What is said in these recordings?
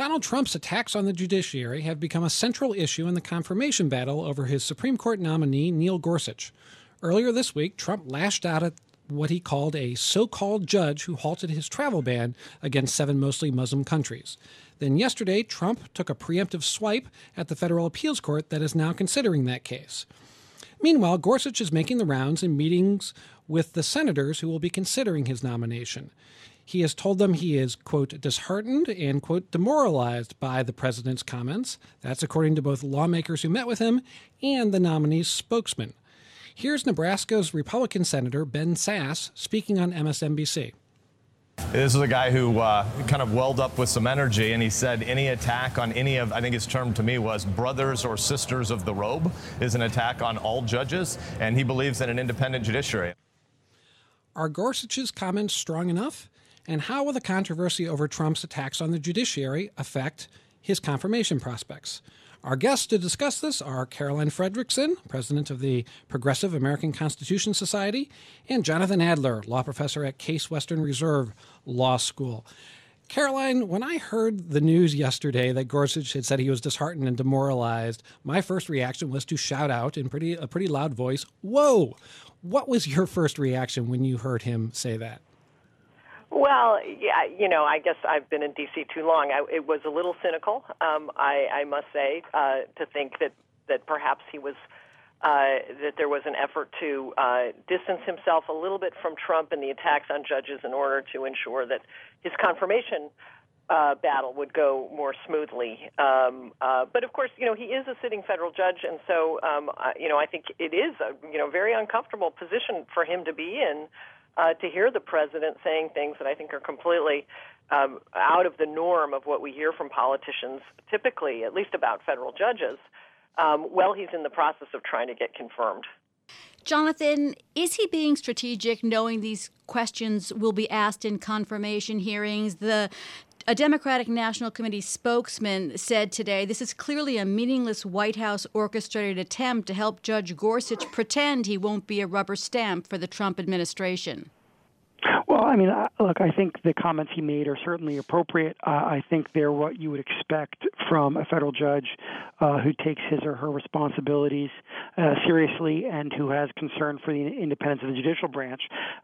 Donald Trump's attacks on the judiciary have become a central issue in the confirmation battle over his Supreme Court nominee, Neil Gorsuch. Earlier this week, Trump lashed out at what he called a so called judge who halted his travel ban against seven mostly Muslim countries. Then yesterday, Trump took a preemptive swipe at the federal appeals court that is now considering that case. Meanwhile, Gorsuch is making the rounds in meetings with the senators who will be considering his nomination. He has told them he is, quote, disheartened and, quote, demoralized by the president's comments. That's according to both lawmakers who met with him and the nominee's spokesman. Here's Nebraska's Republican Senator Ben Sasse speaking on MSNBC. This is a guy who uh, kind of welled up with some energy, and he said any attack on any of, I think his term to me was brothers or sisters of the robe, is an attack on all judges, and he believes in an independent judiciary. Are Gorsuch's comments strong enough? And how will the controversy over Trump's attacks on the judiciary affect his confirmation prospects? Our guests to discuss this are Caroline Fredrickson, president of the Progressive American Constitution Society, and Jonathan Adler, law professor at Case Western Reserve Law School. Caroline, when I heard the news yesterday that Gorsuch had said he was disheartened and demoralized, my first reaction was to shout out in pretty a pretty loud voice, "Whoa!" What was your first reaction when you heard him say that? Well, yeah, you know, I guess I've been in D.C. too long. I, it was a little cynical, um, I, I must say, uh, to think that that perhaps he was uh, that there was an effort to uh, distance himself a little bit from Trump and the attacks on judges in order to ensure that his confirmation uh, battle would go more smoothly. Um, uh, but of course, you know, he is a sitting federal judge, and so um, uh, you know, I think it is a you know very uncomfortable position for him to be in uh, to hear the president saying things that I think are completely um, out of the norm of what we hear from politicians, typically, at least about federal judges, um, while he's in the process of trying to get confirmed. Jonathan, is he being strategic knowing these questions will be asked in confirmation hearings? The a Democratic National Committee spokesman said today this is clearly a meaningless White House orchestrated attempt to help Judge Gorsuch pretend he won't be a rubber stamp for the Trump administration. Well, I mean, look, I think the comments he made are certainly appropriate. Uh, I think they're what you would expect from a federal judge uh, who takes his or her responsibilities uh, seriously and who has concern for the independence of the judicial branch.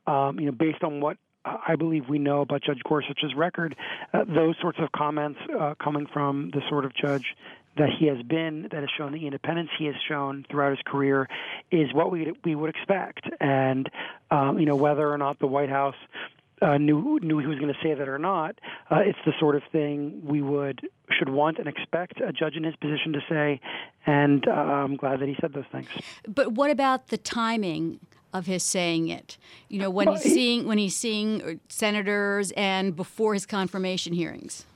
Um, you know, based on what I believe we know about Judge Gorsuch's record, uh, those sorts of comments uh, coming from the sort of judge that he has been, that has shown the independence he has shown throughout his career, is what we we would expect. And um, you know whether or not the White House uh, knew knew he was going to say that or not, uh, it's the sort of thing we would should want and expect a judge in his position to say. And uh, I'm glad that he said those things. But what about the timing? Of his saying it. You know, when he's seeing when he's seeing senators and before his confirmation hearings.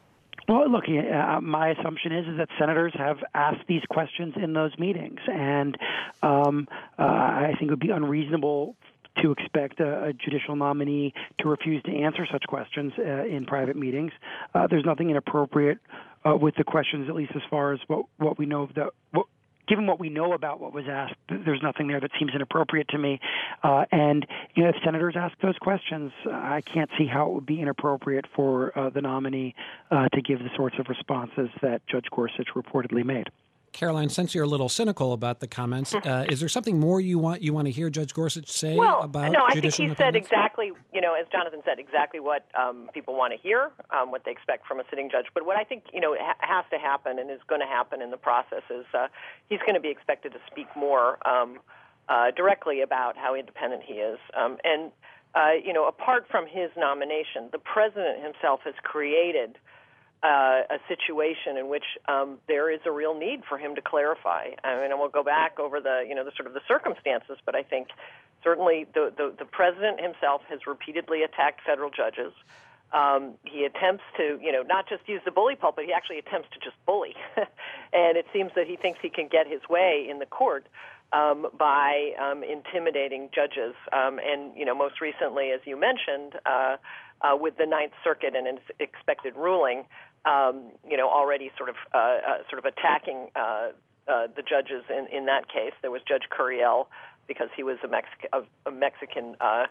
Well, look, uh, my assumption is, is that senators have asked these questions in those meetings, and um, uh, I think it would be unreasonable to expect a, a, judicial nominee to refuse to answer such questions uh, in private meetings. Uh, there's nothing inappropriate uh, with the questions, at least as far as what what we know of the what given what we know about what was asked, there's nothing there that seems inappropriate to me. Uh, and you know, if senators ask those questions, I can't see how it would be inappropriate for uh, the nominee uh, to give the sorts of responses that Judge Gorsuch reportedly made. Caroline, since you're a little cynical about the comments, uh, is there something more you want you want to hear Judge Gorsuch say well, about no, I think he said exactly, you know, as Jonathan said, exactly what um, people want to hear, um, what they expect from a sitting judge. But what I think, you know, ha- has to happen and is going to happen in the process is uh, he's going to be expected to speak more um, uh, directly about how independent he is. Um, and, uh, you know, apart from his nomination, the president himself has created – uh, a situation in which um, there is a real need for him to clarify. I mean, and we'll go back over the you know the sort of the circumstances, but I think certainly the the, the president himself has repeatedly attacked federal judges. Um, he attempts to, you know, not just use the bully pulpit, he actually attempts to just bully. and it seems that he thinks he can get his way in the court um, by um, intimidating judges. Um, and, you know, most recently, as you mentioned, uh, uh, with the Ninth Circuit and its expected ruling, um, you know, already sort of uh, uh, sort of attacking uh, uh, the judges in, in that case. There was Judge Curiel because he was a, Mexic- a, a Mexican uh,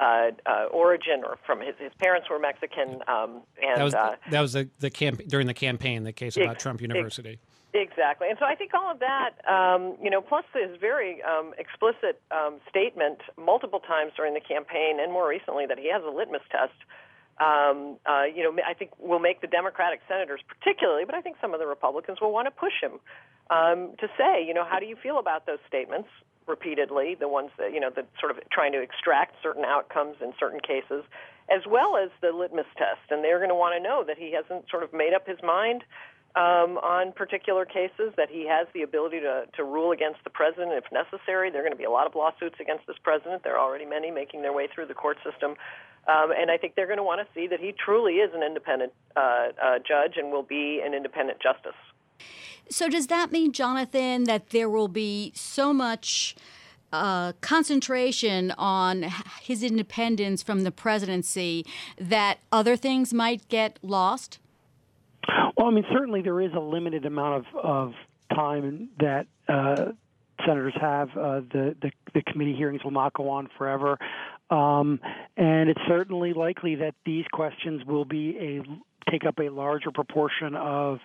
uh, uh, origin or from his, his parents were Mexican. Um, and that was, uh, that was the, the camp during the campaign, the case about Trump University. Exactly, and so I think all of that, um, you know, plus his very um, explicit um, statement multiple times during the campaign, and more recently that he has a litmus test. Um, uh, you know, I think will make the Democratic senators, particularly, but I think some of the Republicans will want to push him um, to say, you know, how do you feel about those statements? repeatedly, the ones that, you know, that sort of trying to extract certain outcomes in certain cases, as well as the litmus test. And they're going to want to know that he hasn't sort of made up his mind um, on particular cases, that he has the ability to, to rule against the president if necessary. There are going to be a lot of lawsuits against this president. There are already many making their way through the court system. Um, and I think they're going to want to see that he truly is an independent uh, uh, judge and will be an independent justice. So, does that mean, Jonathan, that there will be so much uh, concentration on his independence from the presidency that other things might get lost? Well, I mean, certainly there is a limited amount of, of time that uh, senators have. Uh, the, the, the committee hearings will not go on forever, um, and it's certainly likely that these questions will be a take up a larger proportion of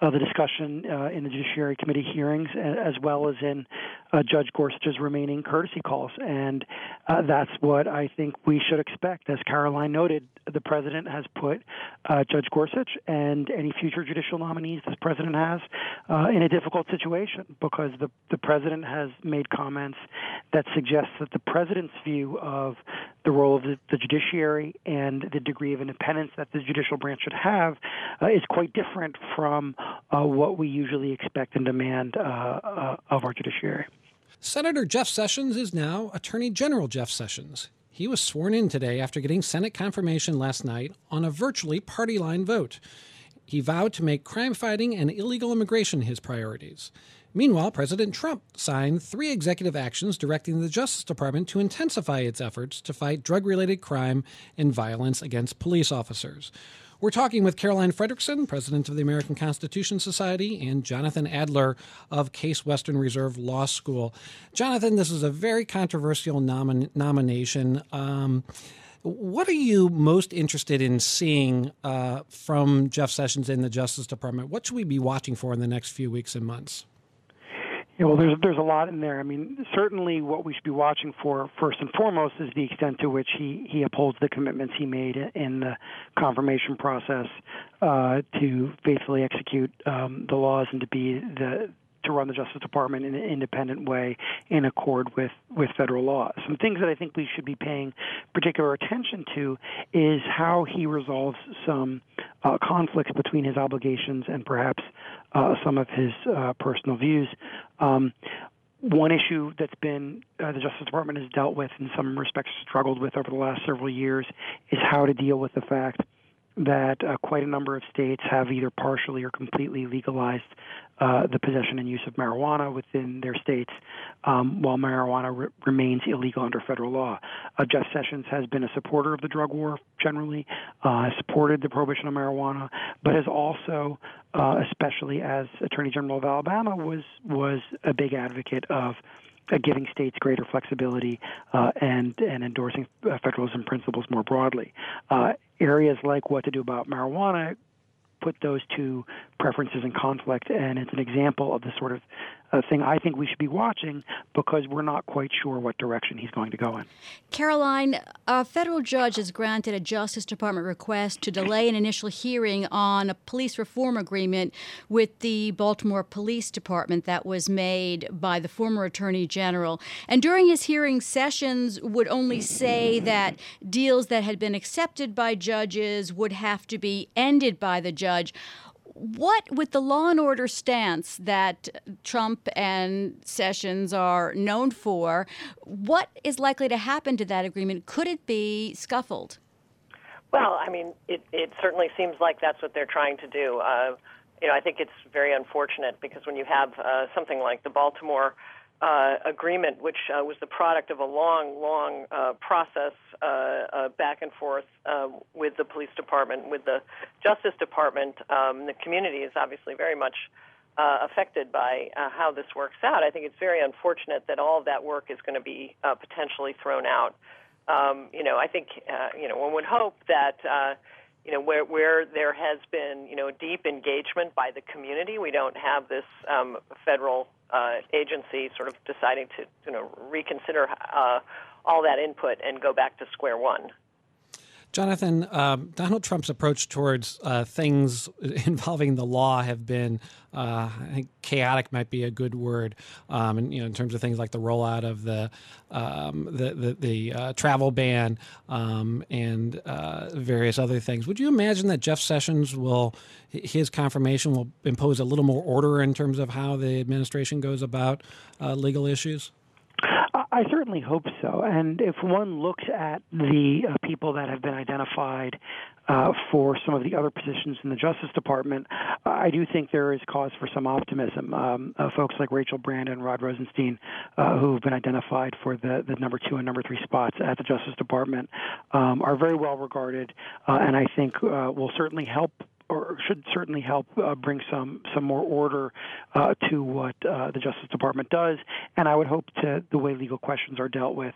uh, the discussion uh, in the Judiciary Committee hearings, as well as in uh, Judge Gorsuch's remaining courtesy calls. And uh, that's what I think we should expect. As Caroline noted, the president has put uh, Judge Gorsuch and any future judicial nominees the president has uh, in a difficult situation because the, the president has made comments that suggest that the president's view of the role of the, judiciary and the degree of independence that the judicial branch should have uh, is quite different from uh, what we usually expect and demand uh, of our judiciary. Senator Jeff Sessions is now Attorney General Jeff Sessions. He was sworn in today after getting Senate confirmation last night on a virtually party line vote. He vowed to make crime fighting and illegal immigration his priorities. Meanwhile, President Trump signed three executive actions directing the Justice Department to intensify its efforts to fight drug related crime and violence against police officers. We're talking with Caroline Fredrickson, president of the American Constitution Society, and Jonathan Adler of Case Western Reserve Law School. Jonathan, this is a very controversial nomin- nomination. Um, what are you most interested in seeing uh, from Jeff Sessions in the Justice Department? What should we be watching for in the next few weeks and months? Yeah, well, there's there's a lot in there. I mean, certainly what we should be watching for first and foremost is the extent to which he he upholds the commitments he made in the confirmation process uh, to faithfully execute um, the laws and to be the to run the Justice Department in an independent way in accord with, with federal law. Some things that I think we should be paying particular attention to is how he resolves some uh, conflicts between his obligations and perhaps uh, some of his uh, personal views. Um, one issue that's been uh, the Justice Department has dealt with, in some respects, struggled with over the last several years, is how to deal with the fact that uh, quite a number of states have either partially or completely legalized uh, the possession and use of marijuana within their states, um, while marijuana re- remains illegal under federal law. Uh, Jeff Sessions has been a supporter of the drug war generally, uh, supported the prohibition of marijuana, but has also, uh, especially as Attorney General of Alabama, was was a big advocate of giving states greater flexibility uh, and and endorsing uh, federalism principles more broadly. Uh, areas like what to do about marijuana put those two preferences in conflict, and it's an example of the sort of a thing I think we should be watching because we're not quite sure what direction he's going to go in. Caroline, a federal judge has granted a Justice Department request to delay an initial hearing on a police reform agreement with the Baltimore Police Department that was made by the former Attorney General. And during his hearing, Sessions would only say that deals that had been accepted by judges would have to be ended by the judge what, with the law and order stance that Trump and Sessions are known for, what is likely to happen to that agreement? Could it be scuffled? Well, I mean, it, it certainly seems like that's what they're trying to do. Uh, you know, I think it's very unfortunate because when you have uh, something like the Baltimore uh, agreement, which uh, was the product of a long, long uh, process uh, uh, back and forth uh, with the police department, with the Justice Department. Um, the community is obviously very much affected by how this works out. I think it's very unfortunate that all of that work is going to be potentially thrown out. um, you know, I think uh, you know one would hope that. Uh, you know, where where there has been you know deep engagement by the community, we don't have this um, federal uh, agency sort of deciding to you know reconsider uh, all that input and go back to square one. Jonathan, um, Donald Trump's approach towards uh, things involving the law have been, uh, I think, chaotic might be a good word. Um, and you know, in terms of things like the rollout of the um, the the, the uh, travel ban um, and uh, various other things. Would you imagine that Jeff Sessions will his confirmation will impose a little more order in terms of how the administration goes about uh, legal issues? I certainly hope so. And if one looks at the uh, people that have been identified uh, for some of the other positions in the Justice Department, I do think there is cause for some optimism. Um, uh, folks like Rachel Brand and Rod Rosenstein, uh, who have been identified for the, the number two and number three spots at the Justice Department, um, are very well regarded, uh, and I think uh, will certainly help or should certainly help uh, bring some some more order uh, to what uh, the Justice Department does, and I would hope to the way legal questions are dealt with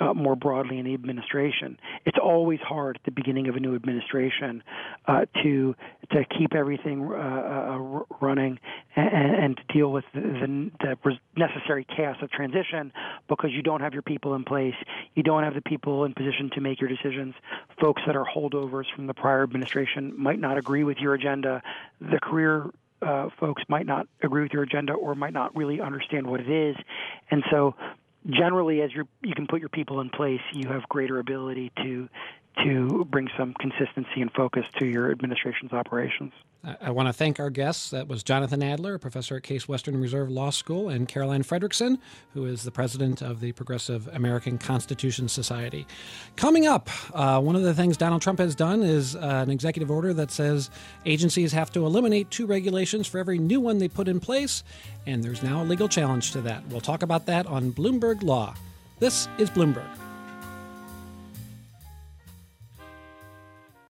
uh, more broadly in the administration. It's always hard at the beginning of a new administration uh, to to keep everything uh, uh running and, and, to deal with the, the, the, necessary chaos of transition because you don't have your people in place. You don't have the people in position to make your decisions. Folks that are holdovers from the prior administration might not agree with your agenda. The career uh, folks might not agree with your agenda or might not really understand what it is. And so generally, as you you can put your people in place, you have greater ability to to bring some consistency and focus to your administration's operations. I want to thank our guests. That was Jonathan Adler, a professor at Case Western Reserve Law School, and Caroline Fredrickson, who is the president of the Progressive American Constitution Society. Coming up, uh, one of the things Donald Trump has done is uh, an executive order that says agencies have to eliminate two regulations for every new one they put in place, and there's now a legal challenge to that. We'll talk about that on Bloomberg Law. This is Bloomberg.